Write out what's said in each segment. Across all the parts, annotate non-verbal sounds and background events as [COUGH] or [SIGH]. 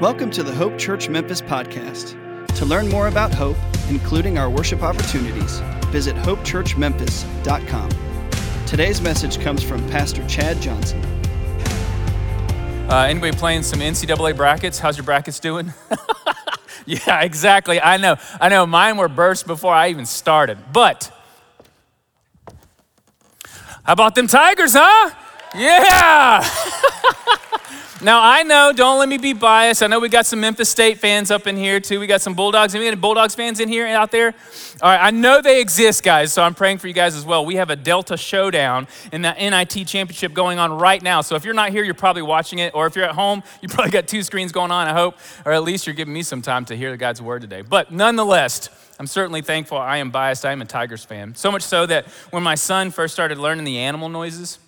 Welcome to the Hope Church Memphis podcast. To learn more about Hope, including our worship opportunities, visit hopechurchmemphis.com. Today's message comes from Pastor Chad Johnson. Uh, anybody playing some NCAA brackets? How's your brackets doing? [LAUGHS] yeah, exactly. I know. I know. Mine were burst before I even started. But how about them Tigers, huh? Yeah. [LAUGHS] now I know. Don't let me be biased. I know we got some Memphis State fans up in here too. We got some Bulldogs. Any Bulldogs fans in here out there? All right. I know they exist, guys. So I'm praying for you guys as well. We have a Delta Showdown in the NIT Championship going on right now. So if you're not here, you're probably watching it, or if you're at home, [LAUGHS] you probably got two screens going on. I hope, or at least you're giving me some time to hear God's word today. But nonetheless. I'm certainly thankful. I am biased. I am a Tigers fan. So much so that when my son first started learning the animal noises,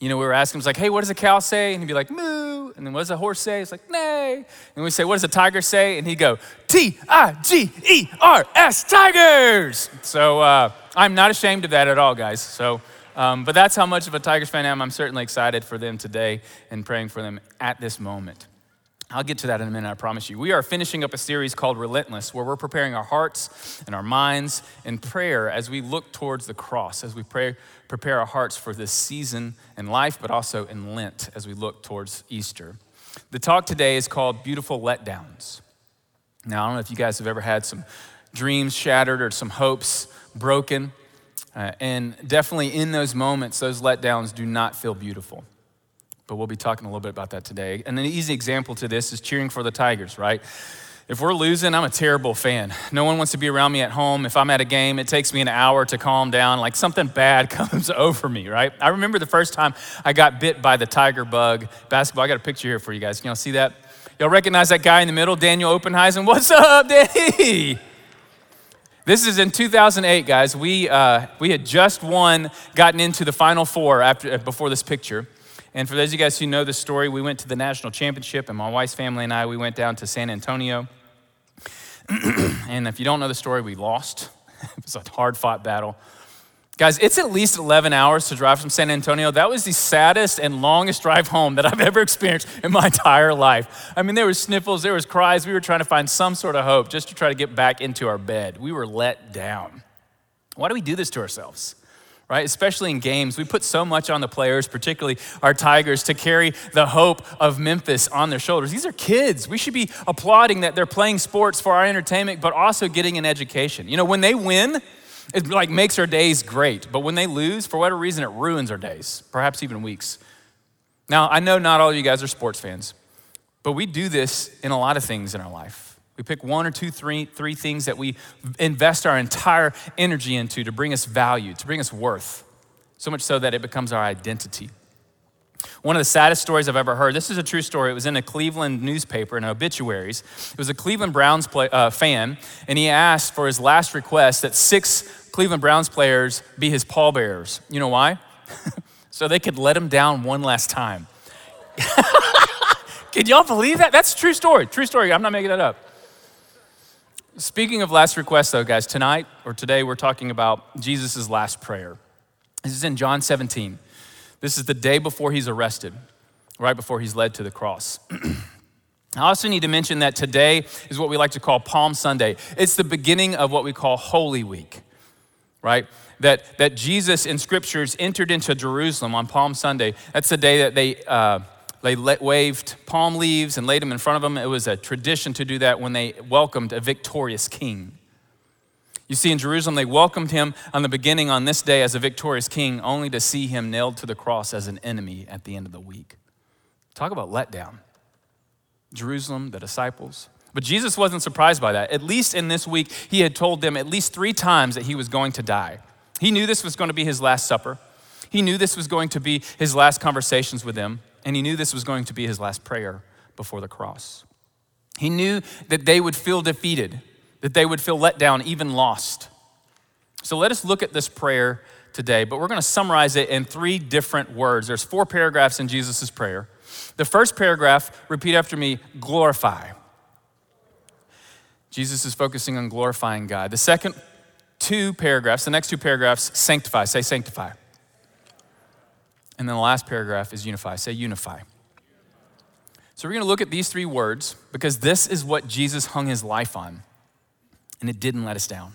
you know, we were asking him, like, hey, what does a cow say? And he'd be like, moo. And then what does a horse say? It's like, neigh. And we say, what does a tiger say? And he'd go, T I G E R S, Tigers. So uh, I'm not ashamed of that at all, guys. So, um, but that's how much of a Tigers fan I am. I'm certainly excited for them today and praying for them at this moment. I'll get to that in a minute, I promise you. We are finishing up a series called Relentless, where we're preparing our hearts and our minds in prayer as we look towards the cross, as we pray, prepare our hearts for this season in life, but also in Lent as we look towards Easter. The talk today is called Beautiful Letdowns. Now, I don't know if you guys have ever had some dreams shattered or some hopes broken. Uh, and definitely in those moments, those letdowns do not feel beautiful but we'll be talking a little bit about that today. And an easy example to this is cheering for the Tigers, right? If we're losing, I'm a terrible fan. No one wants to be around me at home. If I'm at a game, it takes me an hour to calm down. Like something bad [LAUGHS] comes over me, right? I remember the first time I got bit by the tiger bug basketball. I got a picture here for you guys. Can y'all see that? Y'all recognize that guy in the middle, Daniel Oppenheisen? What's up, [LAUGHS] Danny? This is in 2008, guys. We, uh, we had just won, gotten into the Final Four after, before this picture. And for those of you guys who know the story, we went to the national championship, and my wife's family and I, we went down to San Antonio. [CLEARS THROAT] and if you don't know the story, we lost. [LAUGHS] it was a hard fought battle. Guys, it's at least 11 hours to drive from San Antonio. That was the saddest and longest drive home that I've ever experienced in my [LAUGHS] entire life. I mean, there was sniffles, there was cries. We were trying to find some sort of hope just to try to get back into our bed. We were let down. Why do we do this to ourselves? Right? Especially in games, we put so much on the players, particularly our Tigers, to carry the hope of Memphis on their shoulders. These are kids. We should be applauding that they're playing sports for our entertainment, but also getting an education. You know, when they win, it like makes our days great, but when they lose, for whatever reason, it ruins our days, perhaps even weeks. Now, I know not all of you guys are sports fans, but we do this in a lot of things in our life. We pick one or two, three, three things that we invest our entire energy into to bring us value, to bring us worth, so much so that it becomes our identity. One of the saddest stories I've ever heard, this is a true story. It was in a Cleveland newspaper in obituaries. It was a Cleveland Browns play, uh, fan, and he asked for his last request that six Cleveland Browns players be his pallbearers. You know why? [LAUGHS] so they could let him down one last time. [LAUGHS] Can y'all believe that? That's a true story. True story. I'm not making that up. Speaking of last requests, though, guys, tonight or today we're talking about Jesus' last prayer. This is in John 17. This is the day before he's arrested, right before he's led to the cross. [CLEARS THROAT] I also need to mention that today is what we like to call Palm Sunday. It's the beginning of what we call Holy Week, right? That, that Jesus in scriptures entered into Jerusalem on Palm Sunday. That's the day that they. Uh, they waved palm leaves and laid them in front of them. It was a tradition to do that when they welcomed a victorious king. You see, in Jerusalem, they welcomed him on the beginning on this day as a victorious king, only to see him nailed to the cross as an enemy at the end of the week. Talk about letdown. Jerusalem, the disciples. But Jesus wasn't surprised by that. At least in this week, he had told them at least three times that he was going to die. He knew this was going to be his last supper. He knew this was going to be his last conversations with them and he knew this was going to be his last prayer before the cross. He knew that they would feel defeated, that they would feel let down, even lost. So let us look at this prayer today, but we're going to summarize it in three different words. There's four paragraphs in Jesus' prayer. The first paragraph, repeat after me, glorify. Jesus is focusing on glorifying God. The second two paragraphs, the next two paragraphs, sanctify. Say sanctify. And then the last paragraph is unify. Say unify. So we're going to look at these three words because this is what Jesus hung his life on, and it didn't let us down.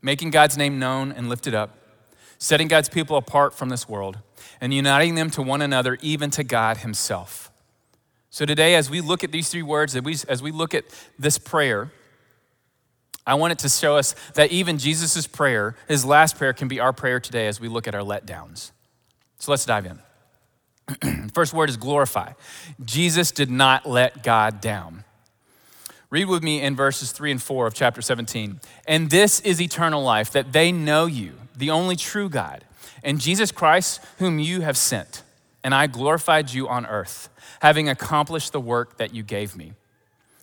Making God's name known and lifted up, setting God's people apart from this world, and uniting them to one another, even to God Himself. So today, as we look at these three words, as we, look at this prayer, I want it to show us that even Jesus' prayer, his last prayer, can be our prayer today as we look at our letdowns. So let's dive in. [CLEARS THROAT] First word is glorify. Jesus did not let God down. Read with me in verses 3 and 4 of chapter 17. And this is eternal life, that they know you, the only true God, and Jesus Christ, whom you have sent. And I glorified you on earth, having accomplished the work that you gave me.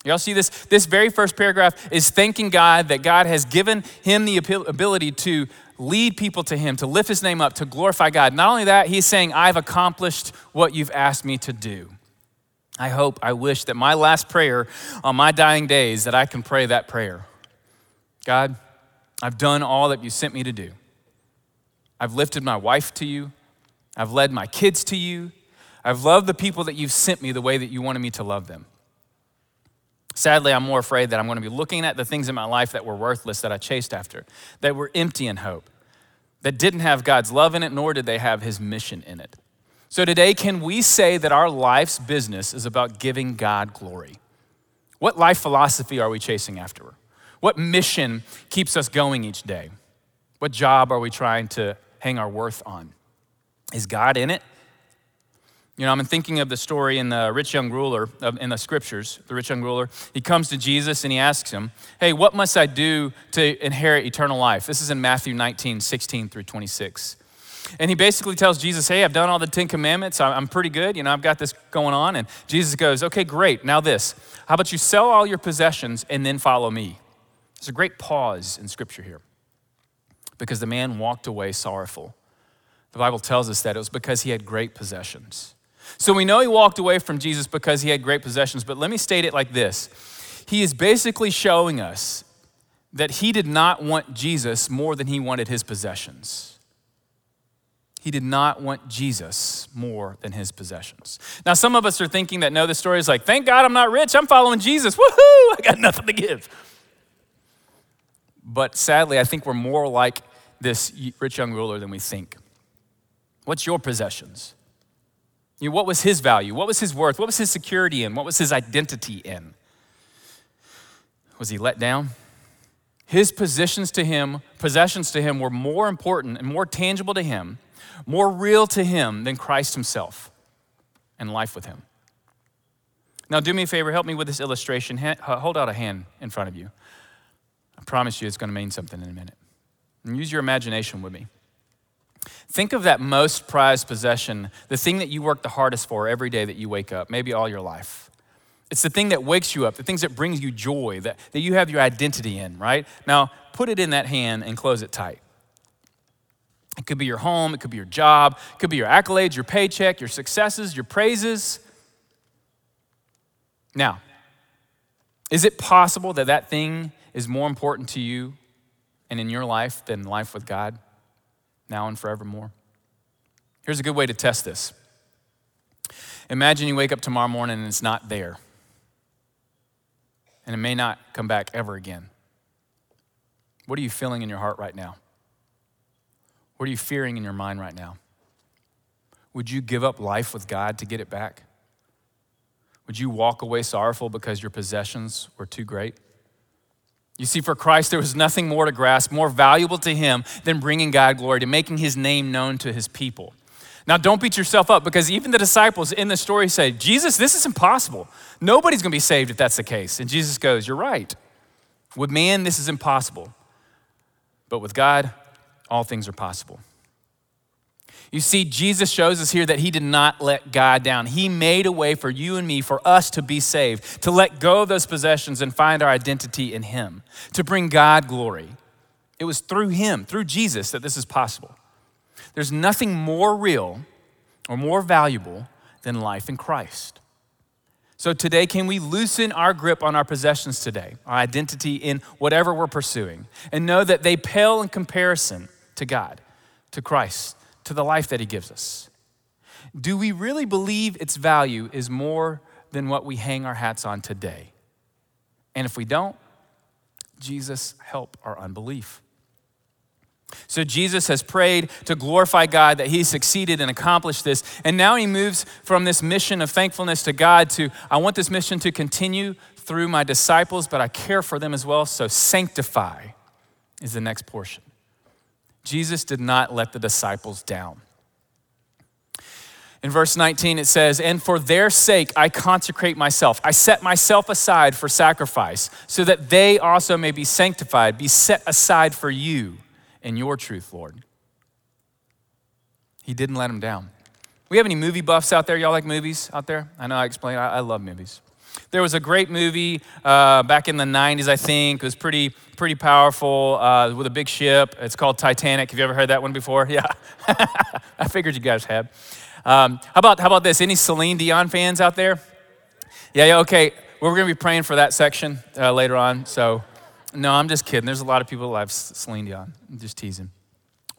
Y'all see this? This very first paragraph is thanking God that God has given him the ability to lead people to Him, to lift His name up, to glorify God. Not only that, He's saying, I've accomplished what you've asked me to do. I hope, I wish that my last prayer on my dying days, that I can pray that prayer. God, I've done all that you sent me to do. I've lifted my wife to you. I've led my kids to you. I've loved the people that you've sent me the way that you wanted me to love them. Sadly, I'm more afraid that I'm going to be looking at the things in my life that were worthless that I chased after, that were empty in hope, that didn't have God's love in it, nor did they have His mission in it. So today, can we say that our life's business is about giving God glory? What life philosophy are we chasing after? What mission keeps us going each day? What job are we trying to hang our worth on? Is God in it? You know, I'm thinking of the story in the rich young ruler in the scriptures, the rich young ruler. He comes to Jesus and he asks him, Hey, what must I do to inherit eternal life? This is in Matthew 19, 16 through 26. And he basically tells Jesus, Hey, I've done all the Ten Commandments. I'm pretty good. You know, I've got this going on. And Jesus goes, Okay, great. Now, this. How about you sell all your possessions and then follow me? There's a great pause in scripture here because the man walked away sorrowful. The Bible tells us that it was because he had great possessions. So we know he walked away from Jesus because he had great possessions, but let me state it like this He is basically showing us that he did not want Jesus more than he wanted his possessions. He did not want Jesus more than his possessions. Now, some of us are thinking that no, the story is like, thank God I'm not rich, I'm following Jesus. Woohoo, [LAUGHS] I got nothing to give. But sadly, I think we're more like this rich young ruler than we think. What's your possessions? You know, what was his value? What was his worth? What was his security in? What was his identity in? Was he let down? His positions to him, possessions to him were more important and more tangible to him, more real to him than Christ himself and life with him. Now, do me a favor, help me with this illustration. Uh, hold out a hand in front of you. I promise you it's going to mean something in a minute. And use your imagination with me. Think of that most prized possession, the thing that you work the hardest for every day that you wake up, maybe all your life. It's the thing that wakes you up, the things that brings you joy, that, that you have your identity in, right? Now, put it in that hand and close it tight. It could be your home, it could be your job, it could be your accolades, your paycheck, your successes, your praises. Now, is it possible that that thing is more important to you and in your life than life with God? Now and forevermore. Here's a good way to test this. Imagine you wake up tomorrow morning and it's not there. And it may not come back ever again. What are you feeling in your heart right now? What are you fearing in your mind right now? Would you give up life with God to get it back? Would you walk away sorrowful because your possessions were too great? You see, for Christ, there was nothing more to grasp, more valuable to him than bringing God glory, to making his name known to his people. Now, don't beat yourself up because even the disciples in the story say, Jesus, this is impossible. Nobody's going to be saved if that's the case. And Jesus goes, You're right. With man, this is impossible. But with God, all things are possible. You see, Jesus shows us here that he did not let God down. He made a way for you and me, for us to be saved, to let go of those possessions and find our identity in him, to bring God glory. It was through him, through Jesus, that this is possible. There's nothing more real or more valuable than life in Christ. So today, can we loosen our grip on our possessions today, our identity in whatever we're pursuing, and know that they pale in comparison to God, to Christ? To the life that He gives us? Do we really believe its value is more than what we hang our hats on today. And if we don't, Jesus, help our unbelief. So Jesus has prayed to glorify God that he succeeded and accomplished this. And now he moves from this mission of thankfulness to God to, I want this mission to continue through my disciples, but I care for them as well. So sanctify is the next portion. Jesus did not let the disciples down. In verse 19, it says, And for their sake I consecrate myself. I set myself aside for sacrifice, so that they also may be sanctified, be set aside for you in your truth, Lord. He didn't let them down. We have any movie buffs out there? Y'all like movies out there? I know I explained, I, I love movies. There was a great movie uh, back in the 90s, I think. It was pretty, pretty powerful uh, with a big ship. It's called Titanic. Have you ever heard that one before? [LAUGHS] Yeah. I figured you guys had. Um, how, about, how about this? Any Celine Dion fans out there? Yeah, yeah, okay. We're going to be praying for that section uh, later on. So, no, I'm just kidding. There's a lot of people that love Celine Dion. I'm just teasing.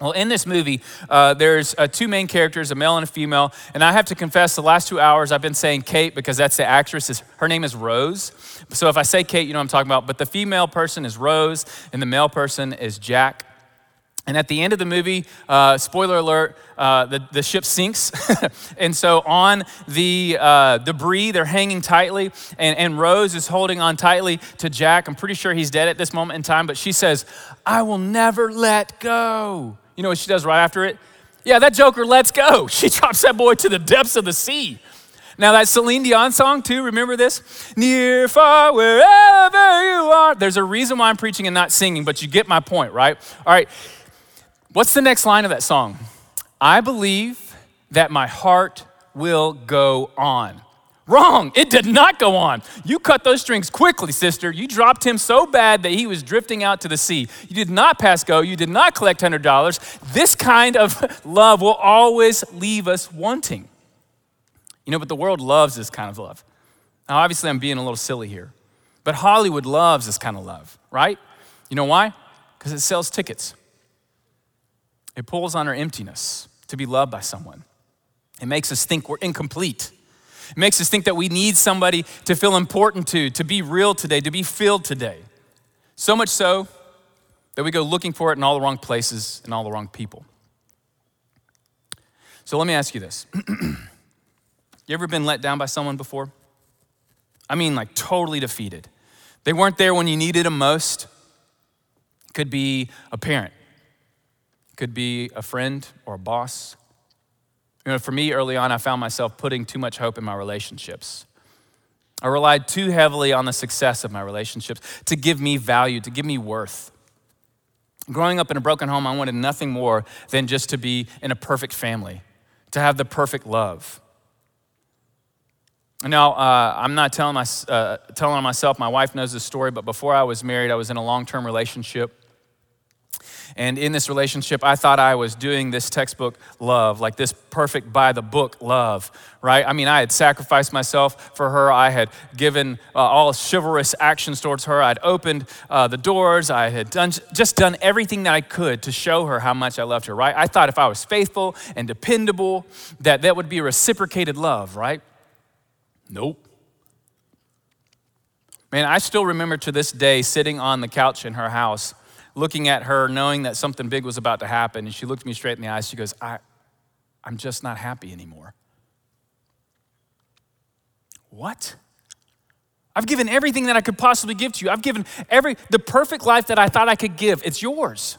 Well, in this movie, uh, there's uh, two main characters, a male and a female. And I have to confess, the last two hours I've been saying Kate because that's the actress. Her name is Rose. So if I say Kate, you know what I'm talking about. But the female person is Rose, and the male person is Jack. And at the end of the movie, uh, spoiler alert, uh, the, the ship sinks. [LAUGHS] and so on the uh, debris, they're hanging tightly. And, and Rose is holding on tightly to Jack. I'm pretty sure he's dead at this moment in time, but she says, I will never let go. You know what she does right after it? Yeah, that joker lets go. [LAUGHS] She drops that boy to the depths of the sea. Now, that Celine Dion song, too, remember this? Near, far, wherever you are. There's a reason why I'm preaching and not singing, but you get my point, right? All right. What's the next line of that song? I believe that my heart will go on. Wrong. It did not go on. You cut those strings quickly, sister. You dropped him so bad that he was drifting out to the sea. You did not pass go. You did not collect $100. This kind of [LAUGHS] love will always leave us wanting. You know, but the world loves this kind of love. Now, obviously, I'm being a little silly here, but Hollywood loves this kind of love, right? You know why? Because it sells tickets. It pulls on our emptiness to be loved by someone. It makes us think we're incomplete. It makes us think that we need somebody to feel important to, to be real today, to be filled today. So much so that we go looking for it in all the wrong places and all the wrong people. So let me ask you this [CLEARS THROAT] You ever been let down by someone before? I mean, like totally defeated. They weren't there when you needed them most. Could be a parent, could be a friend or a boss, you know, for me early on, I found myself putting too much hope in my relationships. I relied too heavily on the success of my relationships to give me value, to give me worth. Growing up in a broken home, I wanted nothing more than just to be in a perfect family, to have the perfect love. Now, uh, I'm not telling, my, uh, telling myself, my wife knows this story, but before I was married, I was in a long term relationship and in this relationship, I thought I was doing this textbook love, like this perfect by the book love, right? I mean, I had sacrificed myself for her. I had given uh, all chivalrous actions towards her. I'd opened uh, the doors. I had done, just done everything that I could to show her how much I loved her, right? I thought if I was faithful and dependable, that that would be reciprocated love, right? Nope. Man, I still remember to this day sitting on the couch in her house looking at her, knowing that something big was about to happen. And she looked me straight in the eyes. She goes, I, I'm just not happy anymore. What? I've given everything that I could possibly give to you. I've given every the perfect life that I thought I could give. It's yours.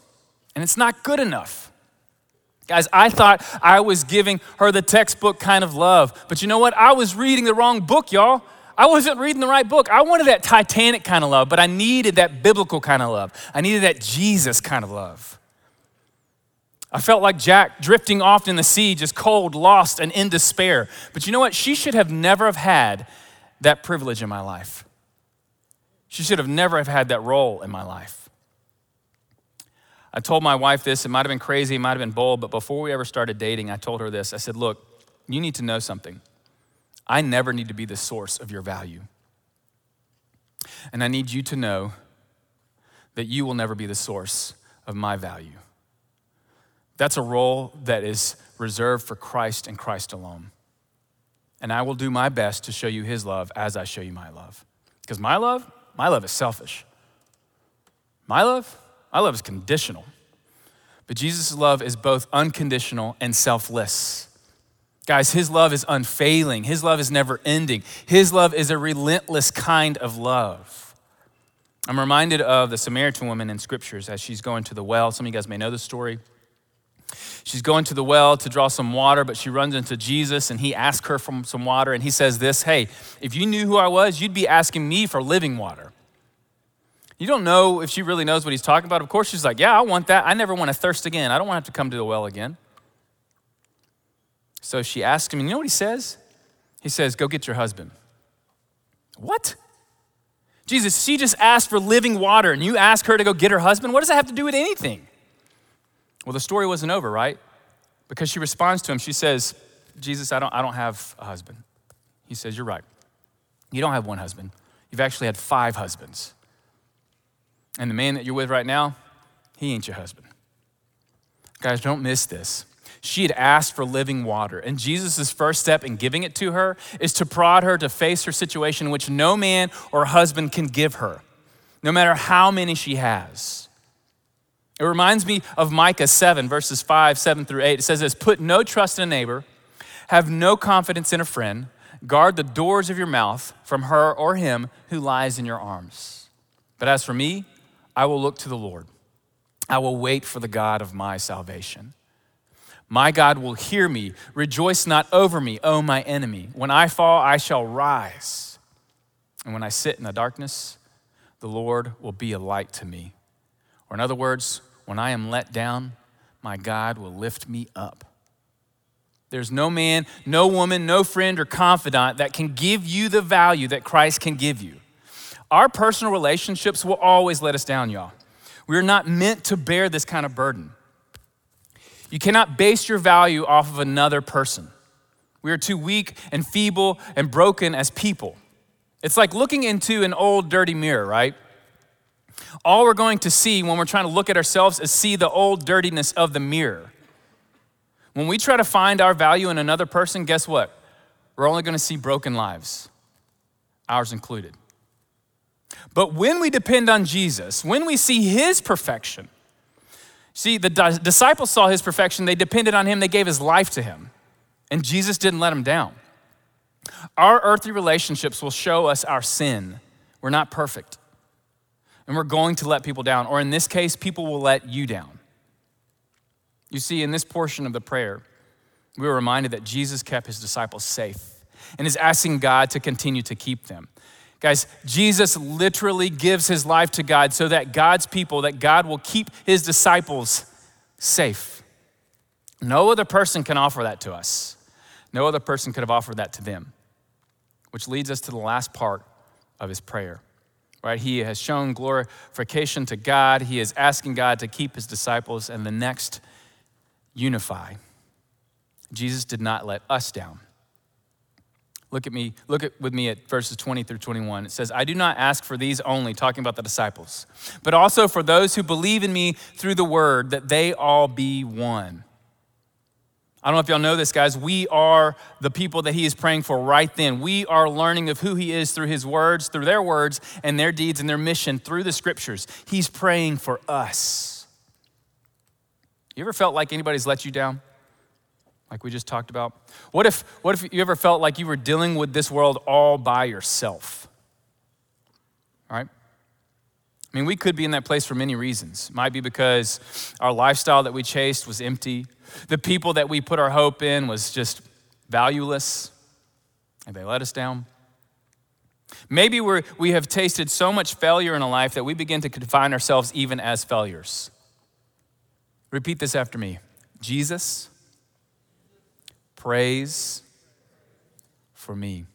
And it's not good enough. Guys, I thought I was giving her the textbook kind of love. But you know what? I was reading the wrong book, y'all. I wasn't reading the right book. I wanted that Titanic kind of love, but I needed that biblical kind of love. I needed that Jesus kind of love. I felt like Jack drifting off in the sea, just cold, lost, and in despair. But you know what? She should have never have had that privilege in my life. She should have never have had that role in my life. I told my wife this. It might have been crazy, it might have been bold, but before we ever started dating, I told her this. I said, Look, you need to know something. I never need to be the source of your value. And I need you to know that you will never be the source of my value. That's a role that is reserved for Christ and Christ alone. and I will do my best to show you his love as I show you my love. Because my love, my love is selfish. My love, my love is conditional. But Jesus' love is both unconditional and selfless. Guys, his love is unfailing. His love is never ending. His love is a relentless kind of love. I'm reminded of the Samaritan woman in scriptures as she's going to the well. Some of you guys may know the story. She's going to the well to draw some water, but she runs into Jesus and he asks her for some water. And he says, This, hey, if you knew who I was, you'd be asking me for living water. You don't know if she really knows what he's talking about. Of course, she's like, Yeah, I want that. I never want to thirst again. I don't want to have to come to the well again. So she asks him, and you know what he says? He says, Go get your husband. What? Jesus, she just asked for living water, and you ask her to go get her husband? What does that have to do with anything? Well, the story wasn't over, right? Because she responds to him. She says, Jesus, I don't, I don't have a husband. He says, You're right. You don't have one husband. You've actually had five husbands. And the man that you're with right now, he ain't your husband. Guys, don't miss this. She had asked for living water, and Jesus' first step in giving it to her is to prod her to face her situation, which no man or husband can give her, no matter how many she has. It reminds me of Micah 7, verses 5, 7 through 8. It says this Put no trust in a neighbor, have no confidence in a friend, guard the doors of your mouth from her or him who lies in your arms. But as for me, I will look to the Lord. I will wait for the God of my salvation. My God will hear me. Rejoice not over me, O my enemy. When I fall, I shall rise. And when I sit in the darkness, the Lord will be a light to me. Or, in other words, when I am let down, my God will lift me up. There's no man, no woman, no friend or confidant that can give you the value that Christ can give you. Our personal relationships will always let us down, y'all. We're not meant to bear this kind of burden. You cannot base your value off of another person. We are too weak and feeble and broken as people. It's like looking into an old dirty mirror, right? All we're going to see when we're trying to look at ourselves is see the old dirtiness of the mirror. When we try to find our value in another person, guess what? We're only going to see broken lives, ours included. But when we depend on Jesus, when we see his perfection, see, the disciples saw his perfection, they depended on him, they gave his life to him, and Jesus didn't let them down. Our earthly relationships will show us our sin. We're not perfect and we're going to let people down. Or in this case, people will let you down. You see, in this portion of the prayer, we were reminded that Jesus kept his disciples safe and is asking God to continue to keep them. Guys, Jesus literally gives his life to God so that God's people, that God will keep his disciples safe. No other person can offer that to us. No other person could have offered that to them. Which leads us to the last part of his prayer right? He has shown glorification to God. He is asking God to keep his disciples, and the next, unify. Jesus did not let us down. Look at me, look at, with me at verses 20 through 21. It says, I do not ask for these only, talking about the disciples, but also for those who believe in me through the word, that they all be one I don't know if y'all know this, guys. We are the people that he is praying for right then. We are learning of who he is through his words, through their words, and their deeds and their mission through the scriptures. He's praying for us. You ever felt like anybody's let you down? Like we just talked about? What if, what if you ever felt like you were dealing with this world all by yourself? All right? I mean, we could be in that place for many reasons. It might be because our lifestyle that we chased was empty the people that we put our hope in was just valueless and they let us down. Maybe we we have tasted so much failure in a life that we begin to confine ourselves even as failures. Repeat this after me Jesus, praise for me.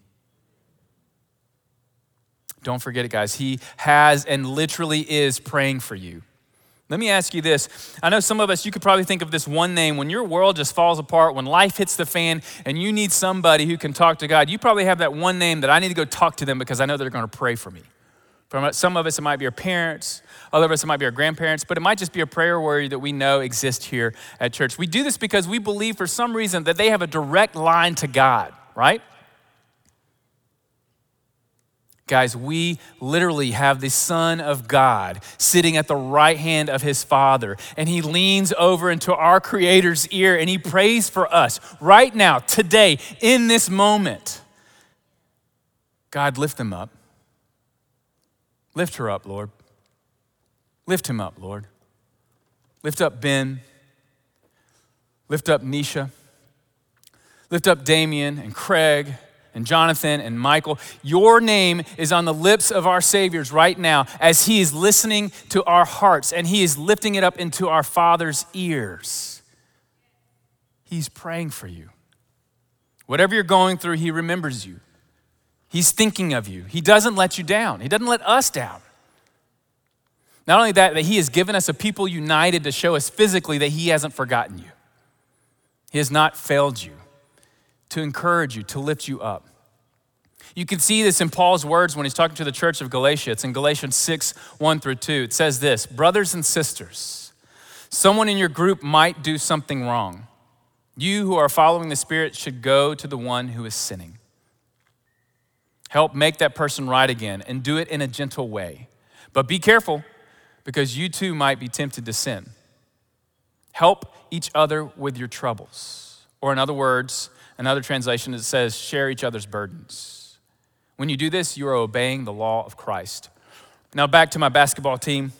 Don't forget it, guys. He has and literally is praying for you. Let me ask you this. I know some of us, you could probably think of this one name. When your world just falls apart, when life hits the fan, and you need somebody who can talk to God, you probably have that one name that I need to go talk to them because I know they're going to pray for me. For uh, some of us, it might be our parents. Other of us, it might be our grandparents, but it might just be a prayer warrior that we know exists here at church. We do this because we believe for some reason that they have a direct line to God, right? Guys, we literally have the Son of God sitting at the right hand of his Father, and he leans over into our Creator's ear and he prays for us right now, today, in this moment. God, lift them up. Lift her up, Lord. Lift him up, Lord. Lift up Ben. Lift up Nisha. Lift up Damien and Craig and Jonathan and Michael. Your name is on the lips of our Saviors right now as He is listening to our hearts and He is lifting it up into our Father's ears. He's praying for you. Whatever you're going through, He remembers you. He's thinking of you. He doesn't let you down, He doesn't let us down. Not only that, that He has given us a people united to show us physically that He hasn't forgotten you. He has not failed you to encourage you, to lift you up. You can see this in Paul's words when he's talking to the church of Galatia. It's in Galatians 6 1 through 2. It says this Brothers and sisters, someone in your group might do something wrong. You who are following the Spirit should go to the one who is sinning. Help make that person right again and do it in a gentle way. But be careful because you too might be tempted to sin. Help each other with your troubles. Or, in other words, another translation that says, share each other's burdens. When you do this, you are obeying the law of Christ. Now, back to my basketball team.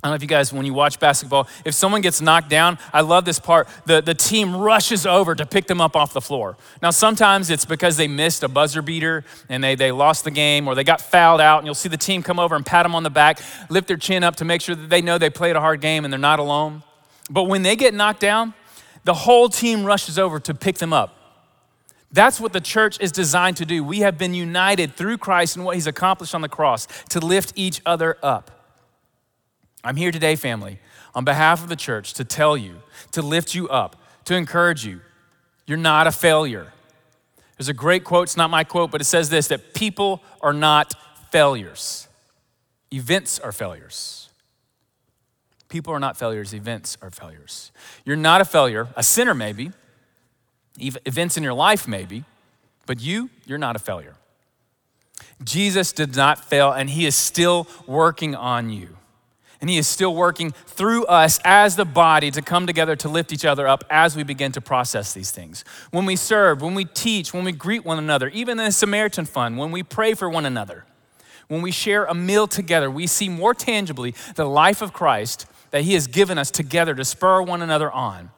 I don't know if you guys, when you watch basketball, if someone gets knocked down, I love this part. The, the team rushes over to pick them up off the floor. Now, sometimes it's because they missed a buzzer beater and they, they lost the game or they got fouled out, and you'll see the team come over and pat them on the back, lift their chin up to make sure that they know they played a hard game and they're not alone. But when they get knocked down, the whole team rushes over to pick them up. That's what the church is designed to do. We have been united through Christ and what he's accomplished on the cross to lift each other up. I'm here today, family, on behalf of the church to tell you, to lift you up, to encourage you. You're not a failure. There's a great quote, it's not my quote, but it says this that people are not failures, events are failures. People are not failures, events are failures. You're not a failure, a sinner maybe, events in your life maybe, but you, you're not a failure. Jesus did not fail, and he is still working on you. And He is still working through us as the body to come together to lift each other up as we begin to process these things. When we serve, when we teach, when we greet one another, even in the Samaritan Fund, when we pray for one another, when we share a meal together, we see more tangibly the life of Christ that He has given us together to spur one another on.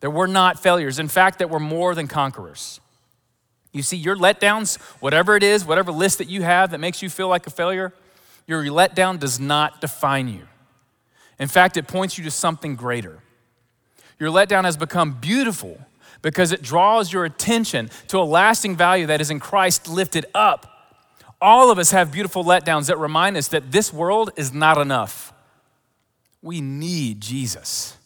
That we're not failures. In fact, that we're more than conquerors. You see, your letdowns, whatever it is, whatever list that you have that makes you feel like a failure, your letdown does not define you. In fact, it points you to something greater. Your letdown has become beautiful because it draws your attention to a lasting value that is in Christ lifted up. All of us have beautiful letdowns that remind us that this world is not enough. We need Jesus.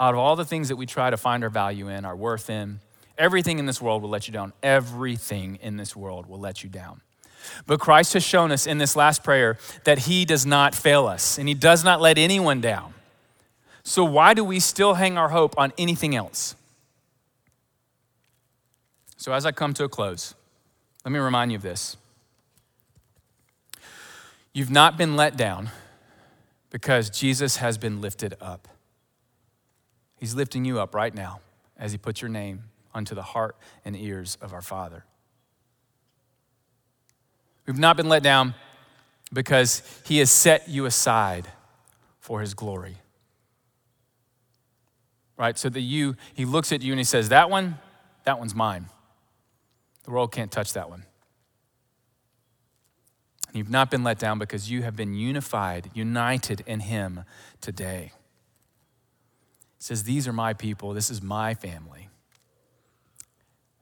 Out of all the things that we try to find our value in, our worth in, everything in this world will let you down. Everything in this world will let you down. But Christ has shown us in this last prayer that He does not fail us and He does not let anyone down. So, why do we still hang our hope on anything else? So, as I come to a close, let me remind you of this. You've not been let down because Jesus has been lifted up. He's lifting you up right now as He puts your name onto the heart and ears of our Father. We've not been let down because he has set you aside for his glory. Right? So that you, he looks at you and he says, That one, that one's mine. The world can't touch that one. And you've not been let down because you have been unified, united in him today. He says, These are my people, this is my family,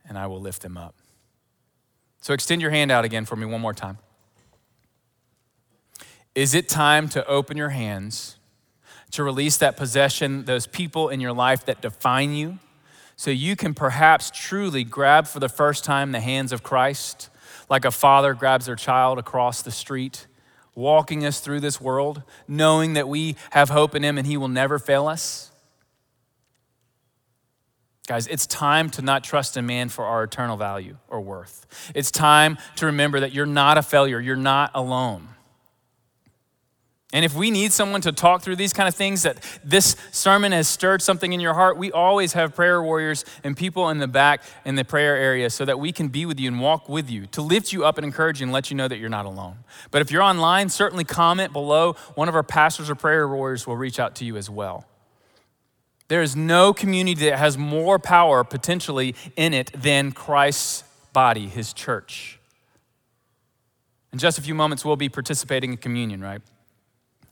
and I will lift them up. So extend your hand out again for me one more time. Is it time to open your hands to release that possession, those people in your life that define you, so you can perhaps truly grab for the first time the hands of Christ, like a father grabs their child across the street, walking us through this world, knowing that we have hope in Him and He will never fail us? Guys, it's time to not trust in man for our eternal value or worth. It's time to remember that you're not a failure, you're not alone. And if we need someone to talk through these kind of things, that this sermon has stirred something in your heart, we always have prayer warriors and people in the back in the prayer area so that we can be with you and walk with you to lift you up and encourage you and let you know that you're not alone. But if you're online, certainly comment below. One of our pastors or prayer warriors will reach out to you as well. There is no community that has more power potentially in it than Christ's body, his church. In just a few moments, we'll be participating in communion, right?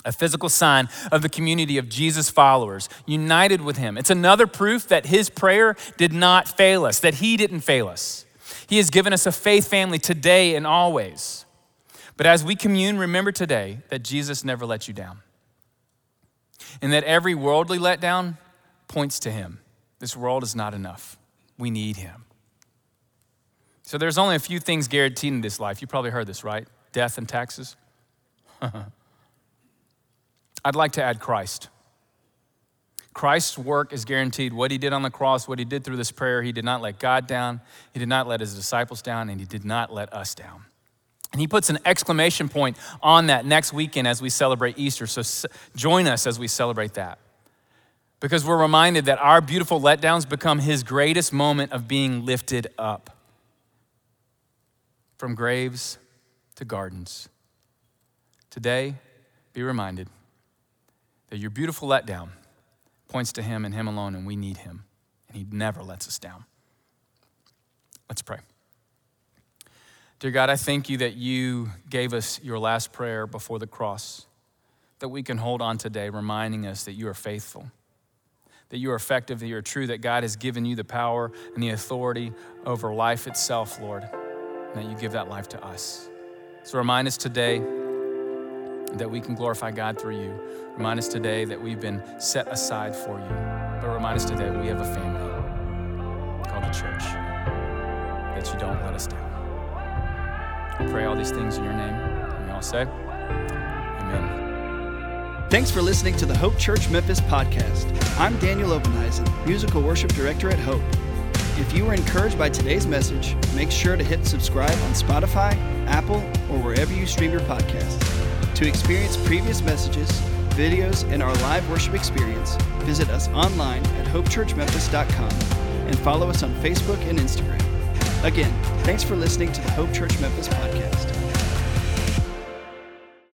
a physical sign of the community of Jesus' followers, united with him. It's another proof that his prayer did not fail us, that he didn't fail us. He has given us a faith family today and always. But as we commune, remember today that Jesus never let you down. And that every worldly letdown points to him. This world is not enough. We need him. So there's only a few things guaranteed in this life. You probably heard this, right? Death and taxes. [LAUGHS] I'd like to add Christ. Christ's work is guaranteed. What he did on the cross, what he did through this prayer, he did not let God down, he did not let his disciples down, and he did not let us down. And he puts an exclamation point on that next weekend as we celebrate Easter. So join us as we celebrate that. Because we're reminded that our beautiful letdowns become his greatest moment of being lifted up. From graves to gardens. Today, be reminded that your beautiful letdown points to Him and Him alone, and we need Him, and He never lets us down. Let's pray. Dear God, I thank you that you gave us your last prayer before the cross, that we can hold on today, reminding us that you are faithful, that you are effective, that you are true, that God has given you the power and the authority over life itself, Lord, and that you give that life to us. So remind us today that we can glorify God through you. Remind us today that we've been set aside for you. But remind us today we have a family called the church, that you don't let us down. I pray all these things in your name. And we all say, Amen. Thanks for listening to the Hope Church Memphis podcast. I'm Daniel Openheisen, musical worship director at Hope. If you were encouraged by today's message, make sure to hit subscribe on Spotify, Apple, or wherever you stream your podcasts. To experience previous messages, videos, and our live worship experience, visit us online at hopechurchmemphis.com and follow us on Facebook and Instagram. Again, thanks for listening to the Hope Church Memphis podcast.